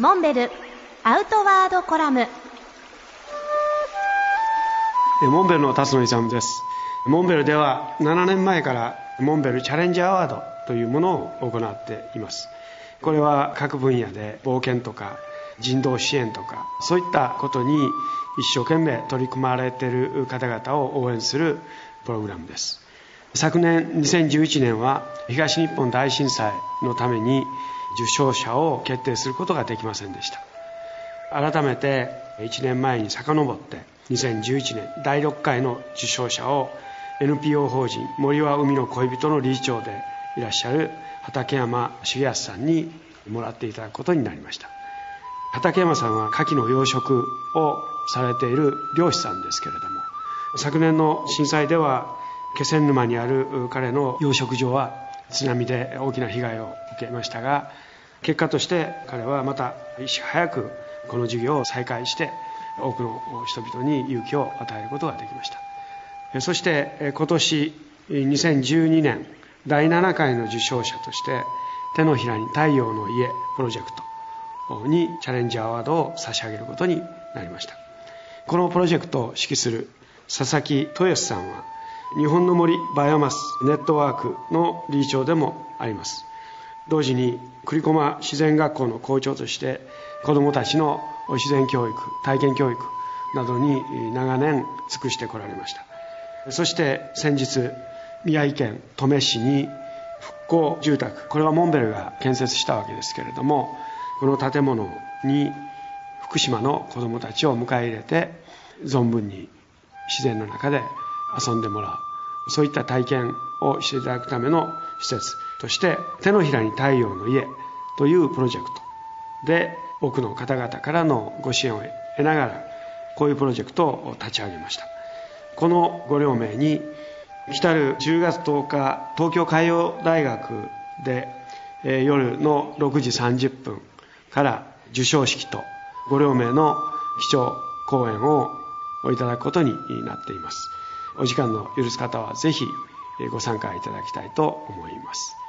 モンベルアウトワードコラム。モンベルの辰野勇です。モンベルでは7年前からモンベルチャレンジアワードというものを行っています。これは各分野で冒険とか人道支援とかそういったことに一生懸命取り組まれている方々を応援するプログラムです。昨年2011年は東日本大震災のために受賞者を決定することができませんでした。改めて1年前に遡って2011年第6回の受賞者を NPO 法人森は海の恋人の理事長でいらっしゃる畠山重康さんにもらっていただくことになりました。畠山さんは牡蠣の養殖をされている漁師さんですけれども昨年の震災では気仙沼にある彼の養殖場は津波で大きな被害を受けましたが結果として彼はまたいち早くこの事業を再開して多くの人々に勇気を与えることができました。そして今年2012年第7回の受賞者として手のひらに太陽の家プロジェクトにチャレンジアワードを差し上げることになりました。このプロジェクトを指揮する佐々木豊さんは日本の森バイオマスネットワークの理事長でもあります。同時に栗駒自然学校の校長として子どもたちの自然教育体験教育などに長年尽くしてこられました。そして先日宮城県登米市に復興住宅これはモンベルが建設したわけですけれどもこの建物に福島の子どもたちを迎え入れて存分に自然の中で遊んでもらう。そういった体験をしていただくための施設として手のひらに太陽の家というプロジェクトで多くの方々からのご支援を得ながらこういうプロジェクトを立ち上げました。このご両名に来たる10月10日東京海洋大学で、えー、夜の6時30分から授賞式とご両名の基調講演をいただくことになっています。お時間の許す方はぜひご参加いただきたいと思います。